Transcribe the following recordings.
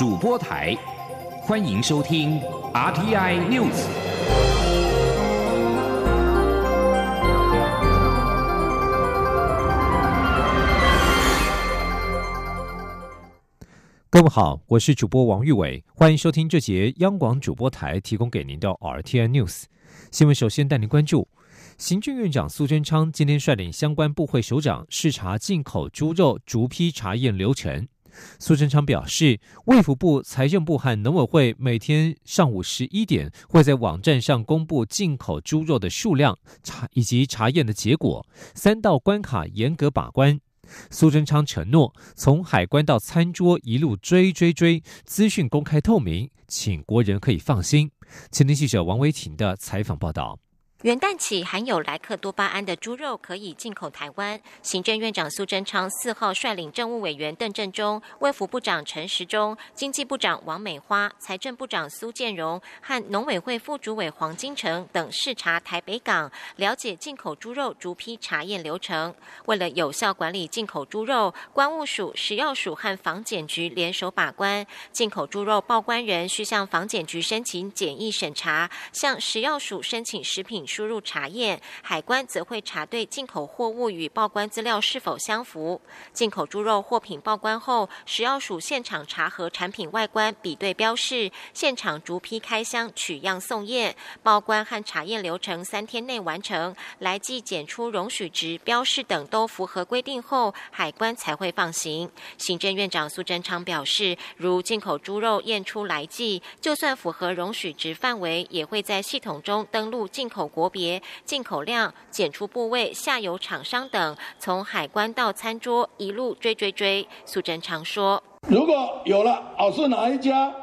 主播台，欢迎收听 RTI News。各位好，我是主播王玉伟，欢迎收听这节央广主播台提供给您的 RTI News 新闻。首先带您关注。行政院长苏贞昌今天率领相关部会首长视察进口猪肉逐批查验流程。苏贞昌表示，卫福部、财政部和农委会每天上午十一点会在网站上公布进口猪肉的数量查以及查验的结果，三道关卡严格把关。苏贞昌承诺，从海关到餐桌一路追追追，资讯公开透明，请国人可以放心。前天记者王维婷的采访报道。元旦起，含有莱克多巴胺的猪肉可以进口台湾。行政院长苏贞昌四号率领政务委员邓振中、卫福部长陈时中、经济部长王美花、财政部长苏建荣和农委会副主委黄金城等视察台北港，了解进口猪肉逐批查验流程。为了有效管理进口猪肉，关务署、食药署和防检局联手把关。进口猪肉报关人需向防检局申请检疫审查，向食药署申请食品。输入查验，海关则会查对进口货物与报关资料是否相符。进口猪肉货品报关后，食药署现场查核产品外观，比对标示，现场逐批开箱取样送验。报关和查验流程三天内完成，来记检出容许值、标示等都符合规定后，海关才会放行。行政院长苏贞昌表示，如进口猪肉验出来记，就算符合容许值范围，也会在系统中登录进口国。国别、进口量、检出部位、下游厂商等，从海关到餐桌一路追追追。苏贞常说：“如果有了，哦是哪一家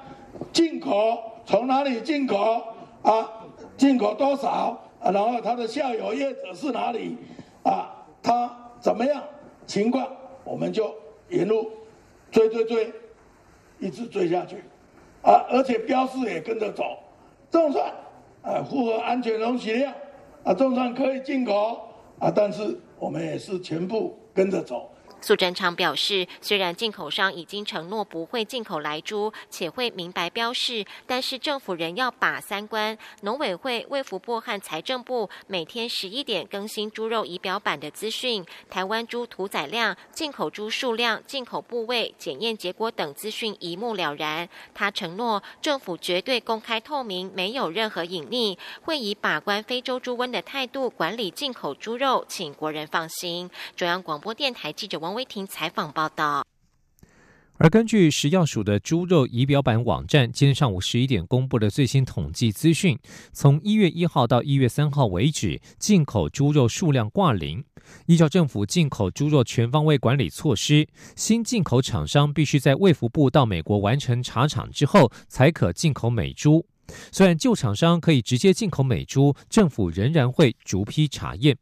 进口，从哪里进口啊？进口多少？然后它的下游业者是哪里？啊，它怎么样情况？我们就一路追追追，一直追下去，啊，而且标示也跟着走，这种算。”啊，符合安全容许量，啊，总算可以进口，啊，但是我们也是全部跟着走。苏贞昌表示，虽然进口商已经承诺不会进口来猪，且会明白标示，但是政府仍要把三关。农委会、卫福部和财政部每天十一点更新猪肉仪表板的资讯，台湾猪屠宰量、进口猪数量、进口部位、检验结果等资讯一目了然。他承诺，政府绝对公开透明，没有任何隐匿，会以把关非洲猪瘟的态度管理进口猪肉，请国人放心。中央广播电台记者王。威婷采访报道。而根据食药署的猪肉仪表板网站今天上午十一点公布的最新统计资讯，从一月一号到一月三号为止，进口猪肉数量挂零。依照政府进口猪肉全方位管理措施，新进口厂商必须在卫福部到美国完成查厂之后，才可进口美猪。虽然旧厂商可以直接进口美猪，政府仍然会逐批查验。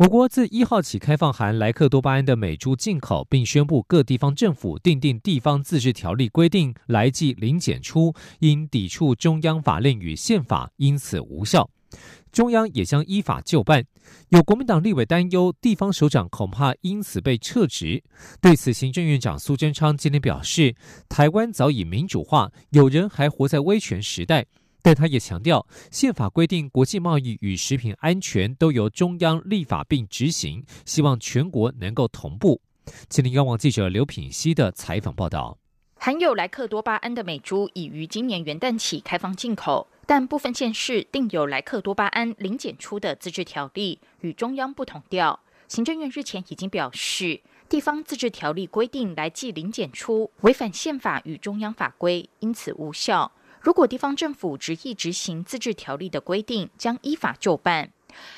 我国自一号起开放含莱克多巴胺的美猪进口，并宣布各地方政府订定地方自治条例规定来记零检出，因抵触中央法令与宪法，因此无效。中央也将依法就办。有国民党立委担忧，地方首长恐怕因此被撤职。对此，行政院长苏贞昌今天表示，台湾早已民主化，有人还活在威权时代。但他也强调，宪法规定国际贸易与食品安全都由中央立法并执行，希望全国能够同步。吉林央网记者刘品希的采访报道：含有莱克多巴胺的美猪已于今年元旦起开放进口，但部分县市定有莱克多巴胺零检出的自治条例，与中央不同调。行政院日前已经表示，地方自治条例规定来记零检出，违反宪法与中央法规，因此无效。如果地方政府执意执行自治条例的规定，将依法就办。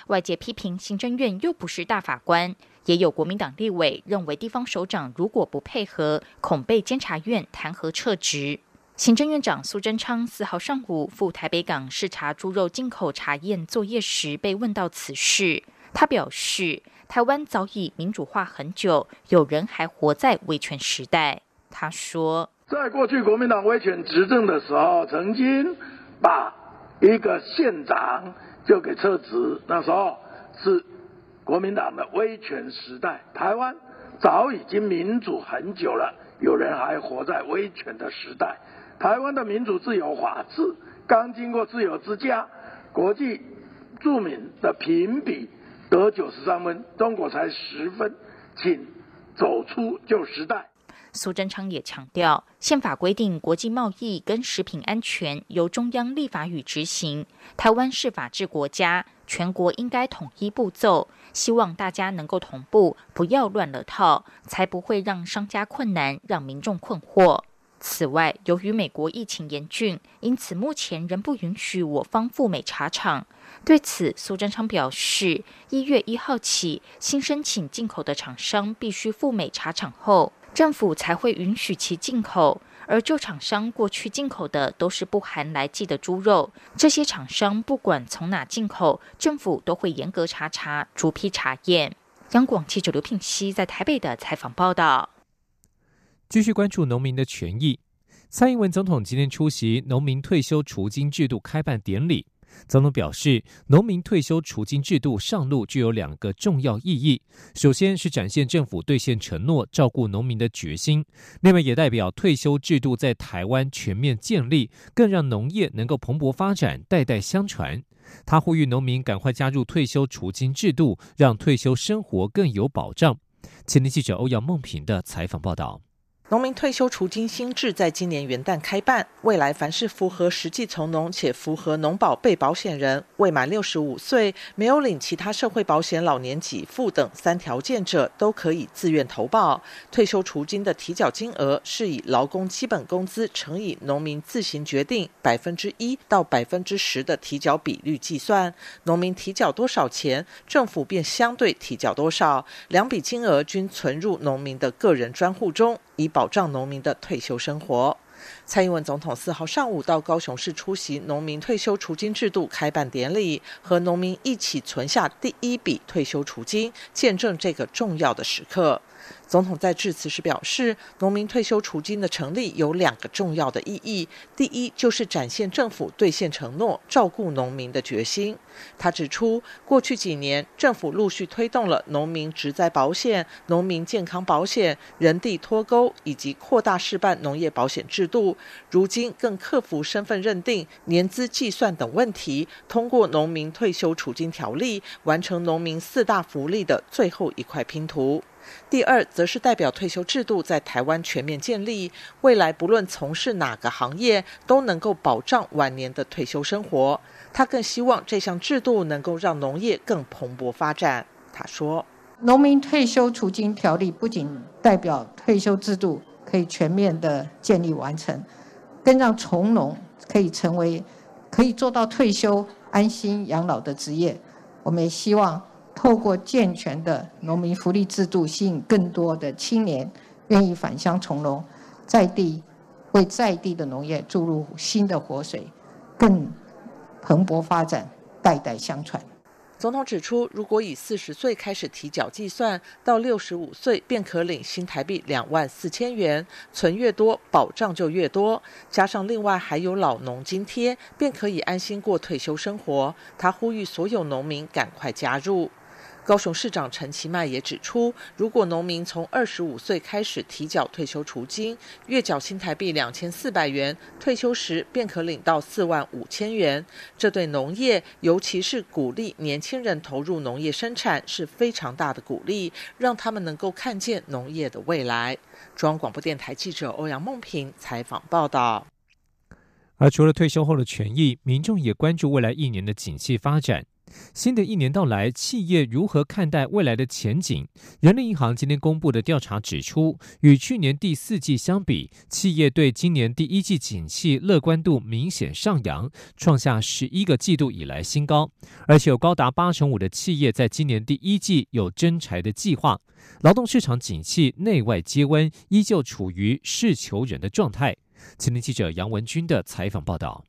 外界批评行政院又不是大法官，也有国民党立委认为，地方首长如果不配合，恐被监察院弹劾撤职。行政院长苏贞昌四号上午赴台北港视察猪肉进口查验作业时，被问到此事，他表示，台湾早已民主化很久，有人还活在威权时代。他说。在过去国民党威权执政的时候，曾经把一个县长就给撤职。那时候是国民党的威权时代，台湾早已经民主很久了，有人还活在威权的时代。台湾的民主、自由、法治刚经过自由之家，国际著名的评比得九十三分，中国才十分，请走出旧时代。苏贞昌也强调，宪法规定国际贸易跟食品安全由中央立法与执行，台湾是法治国家，全国应该统一步骤，希望大家能够同步，不要乱了套，才不会让商家困难，让民众困惑。此外，由于美国疫情严峻，因此目前仍不允许我方赴美查厂。对此，苏贞昌表示，一月一号起，新申请进口的厂商必须赴美查厂后。政府才会允许其进口，而旧厂商过去进口的都是不含来剂的猪肉。这些厂商不管从哪进口，政府都会严格查查、逐批查验。央广记者刘聘熙在台北的采访报道。继续关注农民的权益，蔡英文总统今天出席农民退休除金制度开办典礼。总统表示，农民退休储金制度上路具有两个重要意义。首先是展现政府兑现承诺、照顾农民的决心；另外也代表退休制度在台湾全面建立，更让农业能够蓬勃发展、代代相传。他呼吁农民赶快加入退休储金制度，让退休生活更有保障。前天记者欧阳梦平的采访报道。农民退休除金新制在今年元旦开办，未来凡是符合实际从农且符合农保被保险人，未满六十五岁、没有领其他社会保险老年给付等三条件者，都可以自愿投保。退休除金的提缴金额是以劳工基本工资乘以农民自行决定百分之一到百分之十的提缴比率计算，农民提缴多少钱，政府便相对提缴多少，两笔金额均存入农民的个人专户中。以保障农民的退休生活。蔡英文总统四号上午到高雄市出席农民退休除金制度开办典礼，和农民一起存下第一笔退休除金，见证这个重要的时刻。总统在致辞时表示，农民退休储金的成立有两个重要的意义。第一，就是展现政府兑现承诺、照顾农民的决心。他指出，过去几年，政府陆续推动了农民职灾保险、农民健康保险、人地脱钩，以及扩大示办农业保险制度。如今，更克服身份认定、年资计算等问题，通过农民退休储金条例，完成农民四大福利的最后一块拼图。第二，则是代表退休制度在台湾全面建立，未来不论从事哪个行业，都能够保障晚年的退休生活。他更希望这项制度能够让农业更蓬勃发展。他说：“农民退休储金条例不仅代表退休制度可以全面的建立完成，更让从农可以成为可以做到退休安心养老的职业。我们也希望。”透过健全的农民福利制度，吸引更多的青年愿意返乡从农，在地为在地的农业注入新的活水，更蓬勃发展，代代相传。总统指出，如果以四十岁开始提缴计算，到六十五岁便可领新台币两万四千元，存越多保障就越多。加上另外还有老农津贴，便可以安心过退休生活。他呼吁所有农民赶快加入。高雄市长陈其迈也指出，如果农民从二十五岁开始提缴退休储金，月缴新台币两千四百元，退休时便可领到四万五千元。这对农业，尤其是鼓励年轻人投入农业生产，是非常大的鼓励，让他们能够看见农业的未来。中央广播电台记者欧阳梦平采访报道。而除了退休后的权益，民众也关注未来一年的景气发展。新的一年到来，企业如何看待未来的前景？人力银行今天公布的调查指出，与去年第四季相比，企业对今年第一季景气乐观度明显上扬，创下十一个季度以来新高。而且有高达八成五的企业在今年第一季有增财的计划。劳动市场景气内外皆温，依旧处于事求人的状态。青年记者杨文军的采访报道。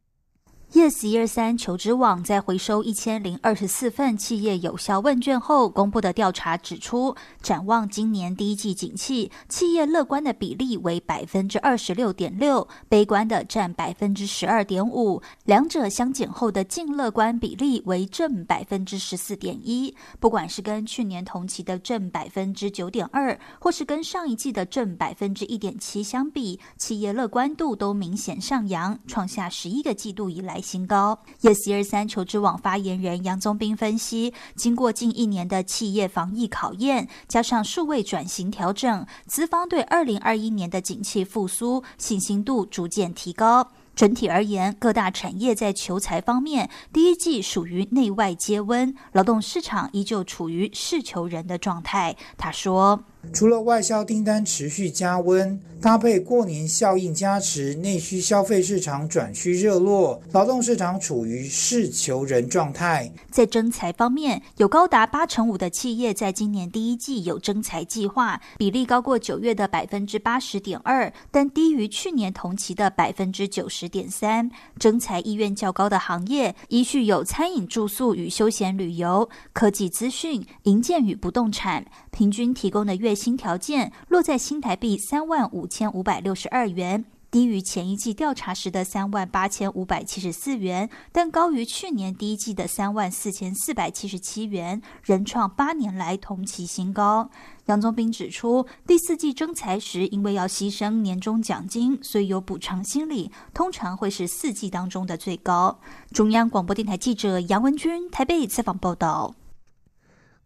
Yes 一二三求职网在回收一千零二十四份企业有效问卷后公布的调查指出，展望今年第一季景气，企业乐观的比例为百分之二十六点六，悲观的占百分之十二点五，两者相减后的净乐观比例为正百分之十四点一。不管是跟去年同期的正百分之九点二，或是跟上一季的正百分之一点七相比，企业乐观度都明显上扬，创下十一个季度以来。新高。Yes 二三求职网发言人杨宗斌分析，经过近一年的企业防疫考验，加上数位转型调整，资方对二零二一年的景气复苏信心度逐渐提高。整体而言，各大产业在求财方面，第一季属于内外皆温，劳动市场依旧处于是求人的状态。他说。除了外销订单持续加温，搭配过年效应加持，内需消费市场转趋热络，劳动市场处于是求人状态。在征才方面，有高达八成五的企业在今年第一季有征才计划，比例高过九月的百分之八十点二，但低于去年同期的百分之九十点三。征才意愿较高的行业，依序有餐饮、住宿与休闲旅游、科技资讯、营建与不动产，平均提供的月。薪条件落在新台币三万五千五百六十二元，低于前一季调查时的三万八千五百七十四元，但高于去年第一季的三万四千四百七十七元，仍创八年来同期新高。杨宗斌指出，第四季征才时，因为要牺牲年终奖金，所以有补偿心理，通常会是四季当中的最高。中央广播电台记者杨文君台北采访报道。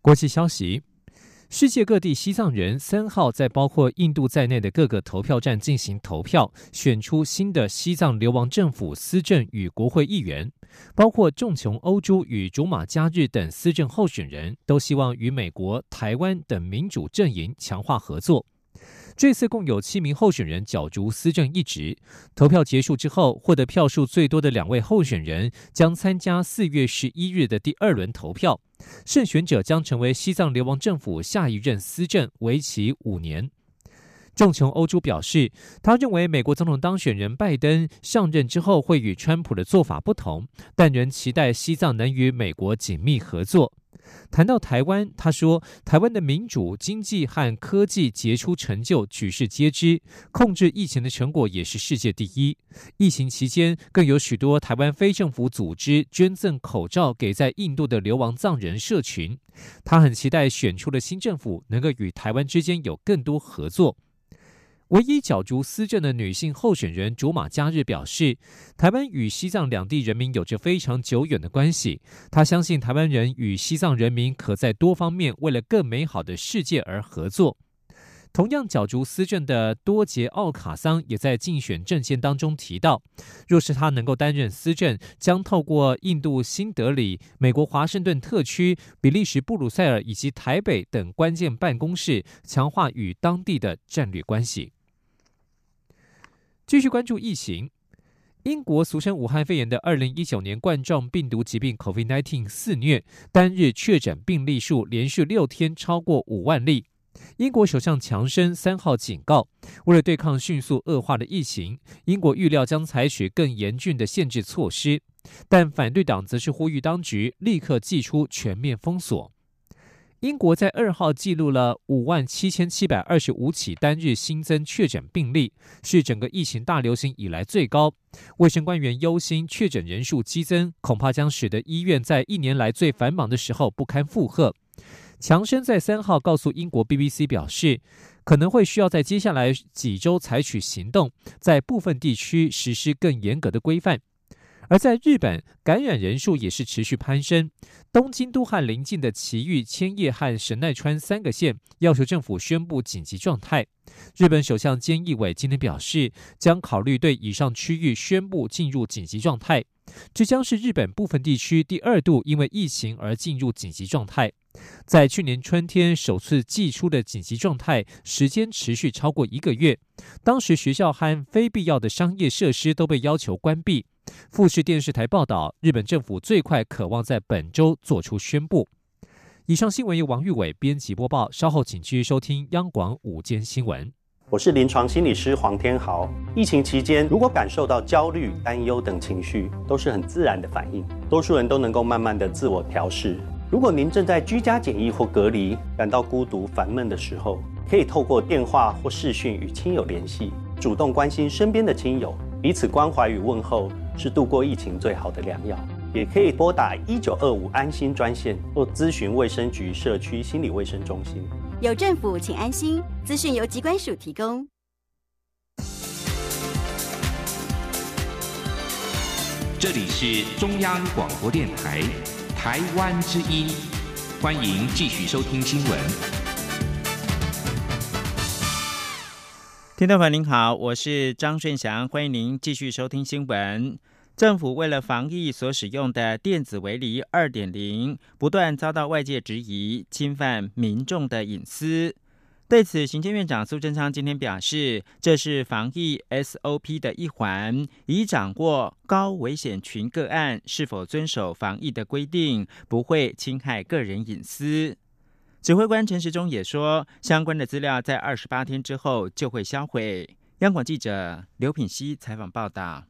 国际消息。世界各地西藏人三号在包括印度在内的各个投票站进行投票，选出新的西藏流亡政府司政与国会议员。包括众琼欧珠与竹马加日等司政候选人都希望与美国、台湾等民主阵营强化合作。这次共有七名候选人角逐司政一职。投票结束之后，获得票数最多的两位候选人将参加四月十一日的第二轮投票。胜选者将成为西藏流亡政府下一任司政，为期五年。众琼欧洲表示，他认为美国总统当选人拜登上任之后会与川普的做法不同，但仍期待西藏能与美国紧密合作。谈到台湾，他说：“台湾的民主、经济和科技杰出成就举世皆知，控制疫情的成果也是世界第一。疫情期间，更有许多台湾非政府组织捐赠口罩给在印度的流亡藏人社群。他很期待选出的新政府能够与台湾之间有更多合作。”唯一角逐司政的女性候选人竹马加日表示，台湾与西藏两地人民有着非常久远的关系。她相信台湾人与西藏人民可在多方面为了更美好的世界而合作。同样角逐司政的多杰奥卡桑也在竞选政见当中提到，若是他能够担任司政，将透过印度新德里、美国华盛顿特区、比利时布鲁塞尔以及台北等关键办公室，强化与当地的战略关系。继续关注疫情，英国俗称武汉肺炎的二零一九年冠状病毒疾病 （COVID-19） 肆虐，单日确诊病例数连续六天超过五万例。英国首相强生三号警告，为了对抗迅速恶化的疫情，英国预料将采取更严峻的限制措施。但反对党则是呼吁当局立刻祭出全面封锁。英国在二号记录了五万七千七百二十五起单日新增确诊病例，是整个疫情大流行以来最高。卫生官员忧心确诊人数激增，恐怕将使得医院在一年来最繁忙的时候不堪负荷。强生在三号告诉英国 BBC 表示，可能会需要在接下来几周采取行动，在部分地区实施更严格的规范。而在日本，感染人数也是持续攀升。东京都和邻近的埼玉、千叶和神奈川三个县要求政府宣布紧急状态。日本首相菅义伟今天表示，将考虑对以上区域宣布进入紧急状态。这将是日本部分地区第二度因为疫情而进入紧急状态。在去年春天首次寄出的紧急状态，时间持续超过一个月。当时学校和非必要的商业设施都被要求关闭。富士电视台报道，日本政府最快渴望在本周做出宣布。以上新闻由王玉伟编辑播报，稍后请继续收听央广午间新闻。我是临床心理师黄天豪。疫情期间，如果感受到焦虑、担忧等情绪，都是很自然的反应，多数人都能够慢慢的自我调试。如果您正在居家检疫或隔离，感到孤独、烦闷的时候，可以透过电话或视讯与亲友联系，主动关心身边的亲友，彼此关怀与问候是度过疫情最好的良药。也可以拨打一九二五安心专线或咨询卫生局社区心理卫生中心。有政府，请安心。资讯由机关署提供。这里是中央广播电台。台湾之音，欢迎继续收听新闻。听众朋友您好，我是张顺祥，欢迎您继续收听新闻。政府为了防疫所使用的电子围篱二点零，不断遭到外界质疑，侵犯民众的隐私。对此，行政院长苏贞昌今天表示，这是防疫 SOP 的一环，以掌握高危险群个案是否遵守防疫的规定，不会侵害个人隐私。指挥官陈时中也说，相关的资料在二十八天之后就会销毁。央广记者刘品熙采访报道。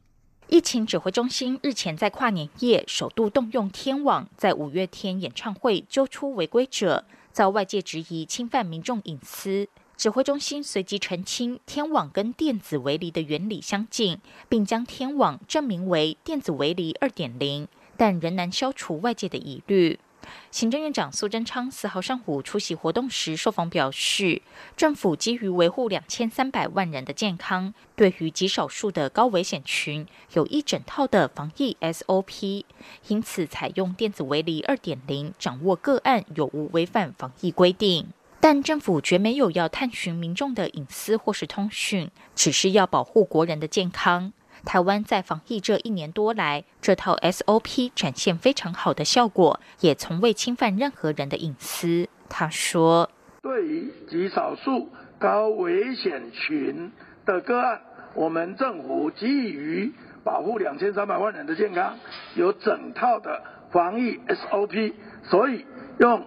疫情指挥中心日前在跨年夜首度动用天网，在五月天演唱会揪出违规者。遭外界质疑侵犯民众隐私，指挥中心随即澄清，天网跟电子围篱的原理相近，并将天网证明为电子围篱二点零，但仍难消除外界的疑虑。行政院长苏贞昌四号上午出席活动时受访表示，政府基于维护两千三百万人的健康，对于极少数的高危险群有一整套的防疫 SOP，因此采用电子围篱二点零，掌握个案有无违反防疫规定。但政府绝没有要探寻民众的隐私或是通讯，只是要保护国人的健康。台湾在防疫这一年多来，这套 SOP 展现非常好的效果，也从未侵犯任何人的隐私。他说：“对于极少数高危险群的个案，我们政府基于保护两千三百万人的健康，有整套的防疫 SOP，所以用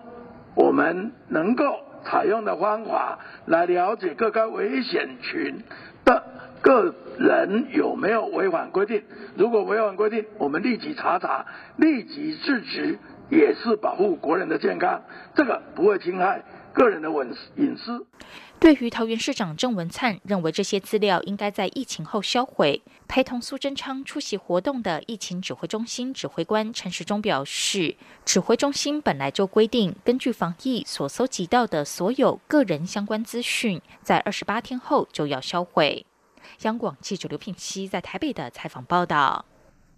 我们能够采用的方法来了解各个危险群的。”个人有没有违反规定？如果违反规定，我们立即查查，立即制止，也是保护国人的健康。这个不会侵害个人的隐隐私。对于桃园市长郑文灿认为这些资料应该在疫情后销毁，陪同苏贞昌出席活动的疫情指挥中心指挥官陈时中表示，指挥中心本来就规定，根据防疫所搜集到的所有个人相关资讯，在二十八天后就要销毁。央广记者刘品熙在台北的采访报道：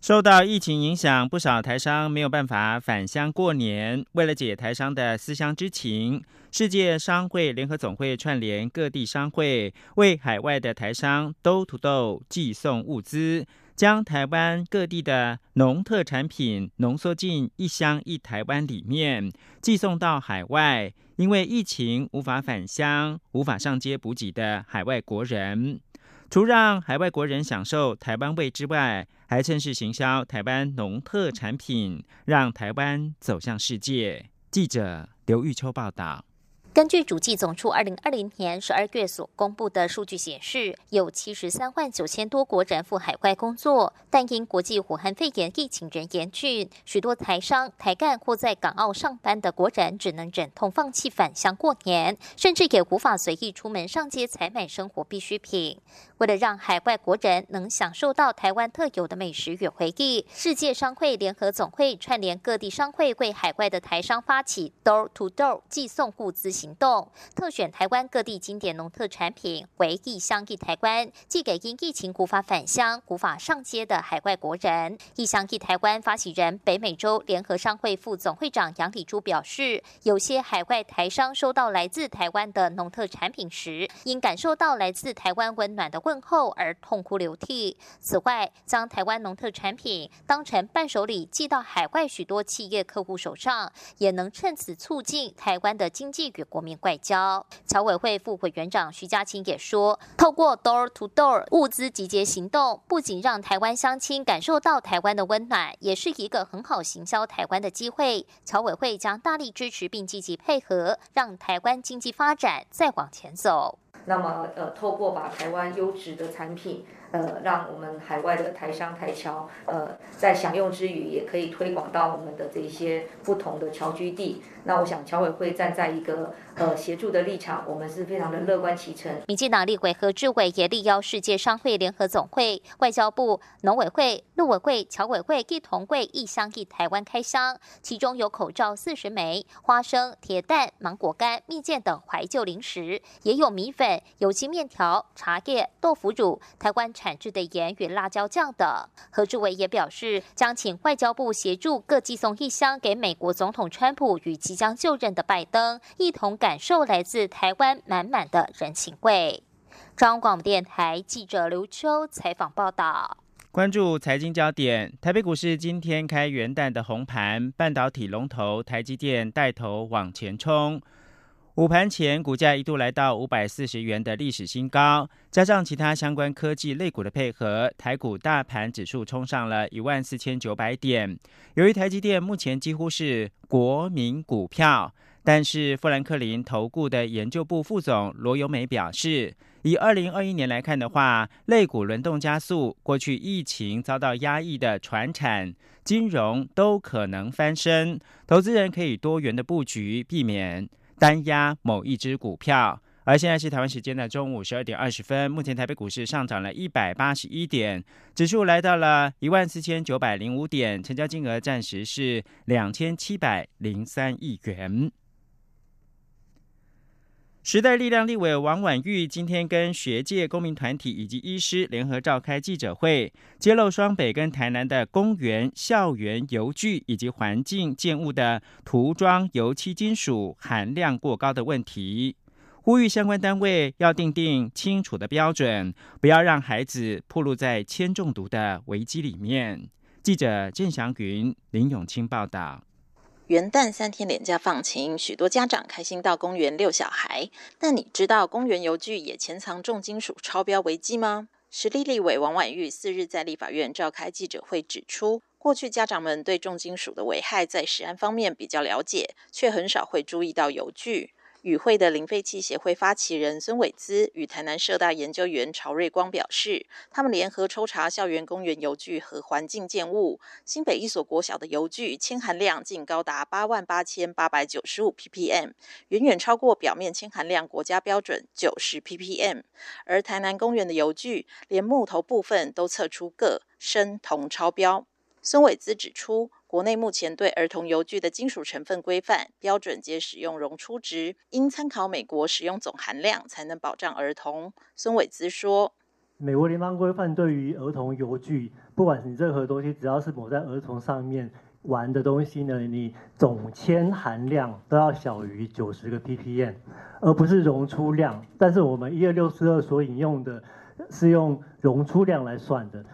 受到疫情影响，不少台商没有办法返乡过年。为了解台商的思乡之情，世界商会联合总会串联各地商会，为海外的台商都土豆寄送物资，将台湾各地的农特产品浓缩进一箱一台湾里面，寄送到海外。因为疫情无法返乡、无法上街补给的海外国人。除让海外国人享受台湾味之外，还趁势行销台湾农特产品，让台湾走向世界。记者刘玉秋报道。根据主计总处二零二零年十二月所公布的数据显示，有七十三万九千多国人赴海外工作，但因国际武汉肺炎疫情仍严峻，许多台商、台干或在港澳上班的国人只能忍痛放弃返乡过年，甚至也无法随意出门上街采买生活必需品。为了让海外国人能享受到台湾特有的美食与回忆，世界商会联合总会串联各地商会，为海外的台商发起 Door to Door 寄送物资。行动特选台湾各地经典农特产品为一箱一台湾，寄给因疫情无法返乡、无法上街的海外国人。一箱一台湾发起人北美洲联合商会副总会长杨礼珠表示，有些海外台商收到来自台湾的农特产品时，因感受到来自台湾温暖的问候而痛哭流涕。此外，将台湾农特产品当成伴手礼寄到海外许多企业客户手上，也能趁此促进台湾的经济与。国民外交，侨委会副委员长徐家清也说，透过 Door to Door 物资集结行动，不仅让台湾乡亲感受到台湾的温暖，也是一个很好行销台湾的机会。侨委会将大力支持并积极配合，让台湾经济发展再往前走。那么呃，透过把台湾优质的产品。呃，让我们海外的台商、台侨，呃，在享用之余，也可以推广到我们的这些不同的侨居地。那我想，侨委会站在一个呃协助的立场，我们是非常的乐观其成。民进党立委何志伟也力邀世界商会联合总会、外交部、农委会、陆委会、侨委会一同为一乡一台湾开箱，其中有口罩四十枚、花生、铁蛋、芒果干、蜜饯等怀旧零食，也有米粉、有机面条、茶叶、豆腐乳、台湾。产制的盐与辣椒酱等。何志伟也表示，将请外交部协助各寄送一箱给美国总统川普与即将就任的拜登，一同感受来自台湾满满的人情味。中央广播电台记者刘秋采访报道。关注财经焦点，台北股市今天开元旦的红盘，半导体龙头台积电带头往前冲。午盘前，股价一度来到五百四十元的历史新高，加上其他相关科技类股的配合，台股大盘指数冲上了一万四千九百点。由于台积电目前几乎是国民股票，但是富兰克林投顾的研究部副总罗友美表示，以二零二一年来看的话，类股轮动加速，过去疫情遭到压抑的船产、金融都可能翻身，投资人可以多元的布局，避免。单押某一只股票，而现在是台湾时间的中午十二点二十分。目前台北股市上涨了一百八十一点，指数来到了一万四千九百零五点，成交金额暂时是两千七百零三亿元。时代力量立委王婉玉今天跟学界、公民团体以及医师联合召开记者会，揭露双北跟台南的公园、校园油具以及环境建物的涂装油漆金属含量过高的问题，呼吁相关单位要定定清楚的标准，不要让孩子暴露在铅中毒的危机里面。记者郑祥云、林永清报道。元旦三天连假放晴，许多家长开心到公园遛小孩。但你知道公园邮具也潜藏重金属超标危机吗？实力立委王婉玉四日在立法院召开记者会指出，过去家长们对重金属的危害在食安方面比较了解，却很少会注意到邮具。与会的零废弃协会发起人孙伟姿与台南社大研究员曹瑞光表示，他们联合抽查校园公园邮具和环境建物，新北一所国小的邮具铅含量竟高达八万八千八百九十五 ppm，远远超过表面铅含量国家标准九十 ppm。而台南公园的邮具，连木头部分都测出铬、砷、铜超标。孙伟姿指出。国内目前对儿童油具的金属成分规范标准皆使用溶出值，应参考美国使用总含量，才能保障儿童。孙伟姿说：“美国联邦规范对于儿童油具，不管你任何东西，只要是抹在儿童上面玩的东西呢，你总铅含量都要小于九十个 ppm，而不是溶出量。但是我们一二六四二所引用的是用溶出量来算的。”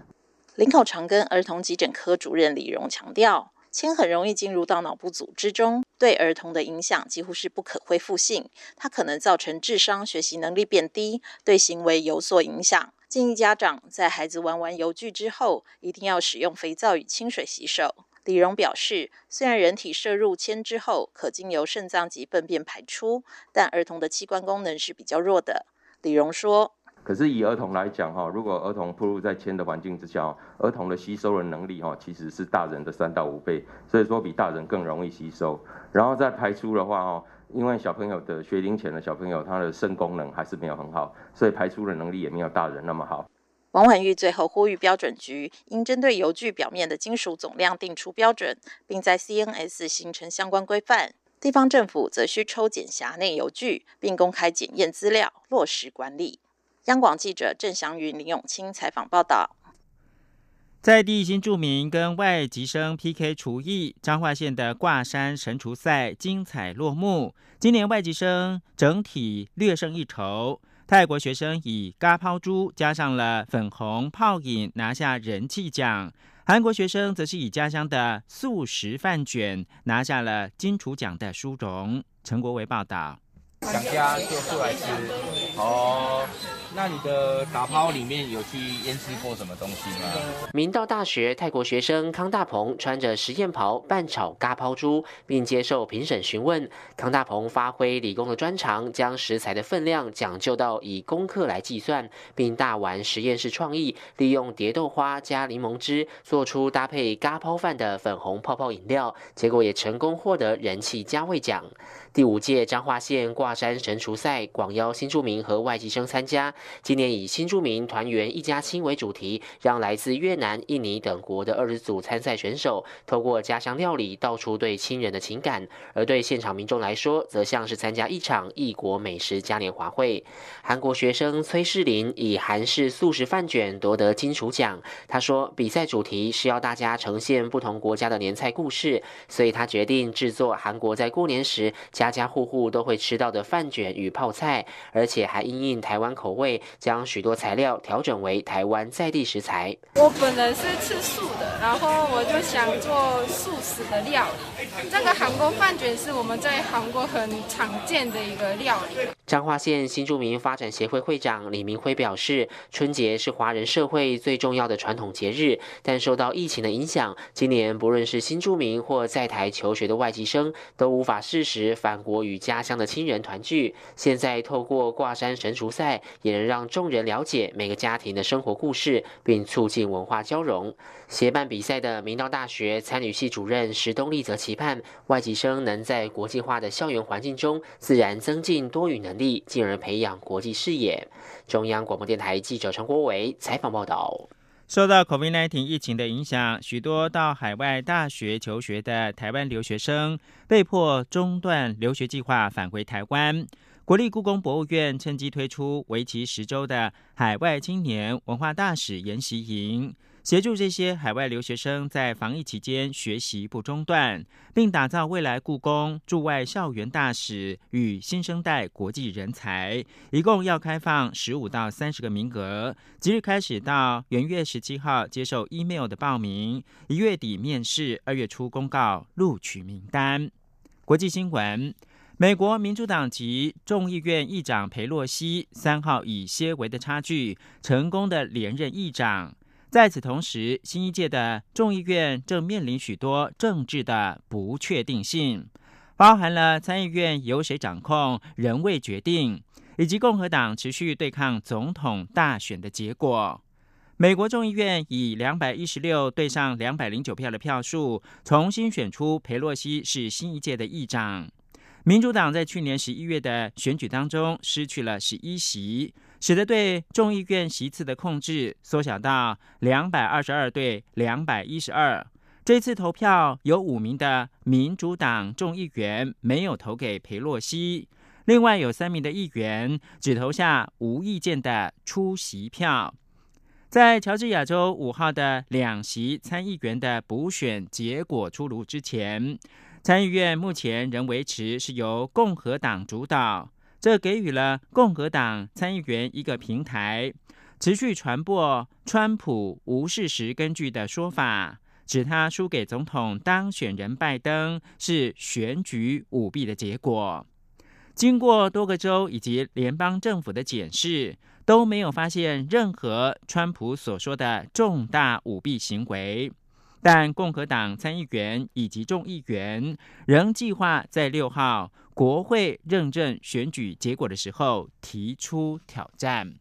林口长庚儿童急诊科主任李荣强调，铅很容易进入到脑部组织中，对儿童的影响几乎是不可恢复性。它可能造成智商、学习能力变低，对行为有所影响。建议家长在孩子玩完油具之后，一定要使用肥皂与清水洗手。李荣表示，虽然人体摄入铅之后可经由肾脏及粪便排出，但儿童的器官功能是比较弱的。李荣说。可是以儿童来讲哈，如果儿童暴露在铅的环境之下，儿童的吸收的能力哈其实是大人的三到五倍，所以说比大人更容易吸收。然后再排出的话哦，因为小朋友的学龄前的小朋友他的肾功能还是没有很好，所以排出的能力也没有大人那么好。王婉玉最后呼吁标准局应针对油具表面的金属总量定出标准，并在 CNS 形成相关规范。地方政府则需抽检辖内油具，并公开检验资料，落实管理。央广记者郑祥云、林永清采访报道，在地新著名跟外籍生 PK 厨艺，彰化县的挂山神厨赛精彩落幕。今年外籍生整体略胜一筹，泰国学生以嘎抛猪加上了粉红泡饮拿下人气奖，韩国学生则是以家乡的素食饭卷拿下了金厨奖的殊荣。陈国维报道，想家就出来吃哦。那你的打抛里面有去腌制过什么东西吗？明道大学泰国学生康大鹏穿着实验袍拌炒嘎抛猪，并接受评审询问。康大鹏发挥理工的专长，将食材的分量讲究到以公克来计算，并大玩实验室创意，利用蝶豆花加柠檬汁做出搭配嘎抛饭的粉红泡泡饮料，结果也成功获得人气加味奖。第五届彰化县挂山神厨赛，广邀新住民和外籍生参加。今年以新住民团圆一家亲为主题，让来自越南、印尼等国的二十组参赛选手，透过家乡料理道出对亲人的情感。而对现场民众来说，则像是参加一场异国美食嘉年华会。韩国学生崔世林以韩式素食饭卷夺得金厨奖。他说，比赛主题是要大家呈现不同国家的年菜故事，所以他决定制作韩国在过年时。家家户户都会吃到的饭卷与泡菜，而且还因应台湾口味，将许多材料调整为台湾在地食材。我本人是吃素的，然后我就想做素食的料理。这个韩国饭卷是我们在韩国很常见的一个料理。彰化县新住民发展协会会长李明辉表示，春节是华人社会最重要的传统节日，但受到疫情的影响，今年不论是新住民或在台求学的外籍生，都无法适时返。返国与家乡的亲人团聚，现在透过挂山神厨赛，也让众人了解每个家庭的生活故事，并促进文化交融。协办比赛的明道大学参与系主任石东立则期盼外籍生能在国际化的校园环境中，自然增进多语能力，进而培养国际视野。中央广播电台记者陈国伟采访报道。受到 COVID-19 疫情的影响，许多到海外大学求学的台湾留学生被迫中断留学计划，返回台湾。国立故宫博物院趁机推出为期十周的海外青年文化大使研习营。协助这些海外留学生在防疫期间学习不中断，并打造未来故宫驻外校园大使与新生代国际人才，一共要开放十五到三十个名额，即日开始到元月十七号接受 email 的报名，一月底面试，二月初公告录取名单。国际新闻：美国民主党籍众议院议长佩洛西三号以些微的差距成功的连任议长。在此同时，新一届的众议院正面临许多政治的不确定性，包含了参议院由谁掌控仍未决定，以及共和党持续对抗总统大选的结果。美国众议院以两百一十六对上两百零九票的票数，重新选出佩洛西是新一届的议长。民主党在去年十一月的选举当中失去了十一席。使得对众议院席次的控制缩小到两百二十二对两百一十二。这次投票有五名的民主党众议员没有投给佩洛西，另外有三名的议员只投下无意见的出席票。在乔治亚州五号的两席参议员的补选结果出炉之前，参议院目前仍维持是由共和党主导。这给予了共和党参议员一个平台，持续传播川普无事实根据的说法，指他输给总统当选人拜登是选举舞弊的结果。经过多个州以及联邦政府的检视，都没有发现任何川普所说的重大舞弊行为。但共和党参议员以及众议员仍计划在六号国会认证选举结果的时候提出挑战。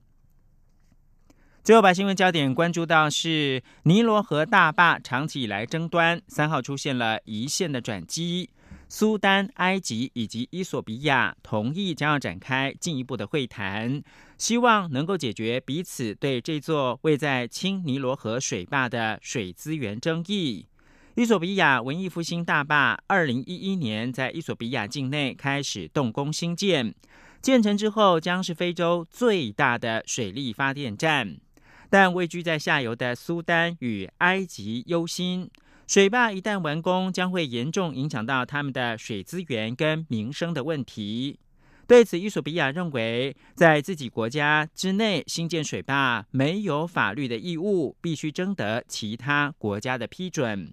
最后，把新闻焦点关注到是尼罗河大坝长期以来争端，三号出现了一线的转机。苏丹、埃及以及伊索比亚同意将要展开进一步的会谈，希望能够解决彼此对这座位在青尼罗河水坝的水资源争议。伊索比亚文艺复兴大坝二零一一年在伊索比亚境内开始动工兴建，建成之后将是非洲最大的水力发电站，但位居在下游的苏丹与埃及忧心。水坝一旦完工，将会严重影响到他们的水资源跟民生的问题。对此，伊索比亚认为，在自己国家之内新建水坝没有法律的义务，必须征得其他国家的批准。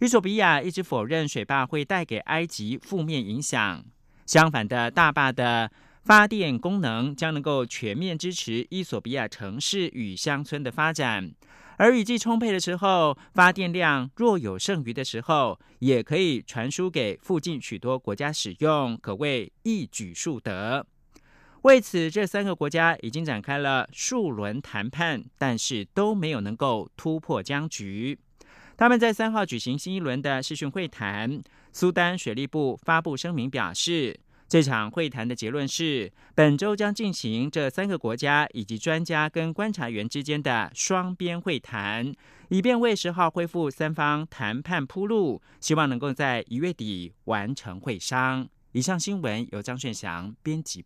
伊索比亚一直否认水坝会带给埃及负面影响。相反的，大坝的发电功能将能够全面支持伊索比亚城市与乡村的发展。而雨季充沛的时候，发电量若有剩余的时候，也可以传输给附近许多国家使用，可谓一举数得。为此，这三个国家已经展开了数轮谈判，但是都没有能够突破僵局。他们在三号举行新一轮的视讯会谈，苏丹水利部发布声明表示。这场会谈的结论是，本周将进行这三个国家以及专家跟观察员之间的双边会谈，以便为十号恢复三方谈判铺路，希望能够在一月底完成会商。以上新闻由张炫祥编辑。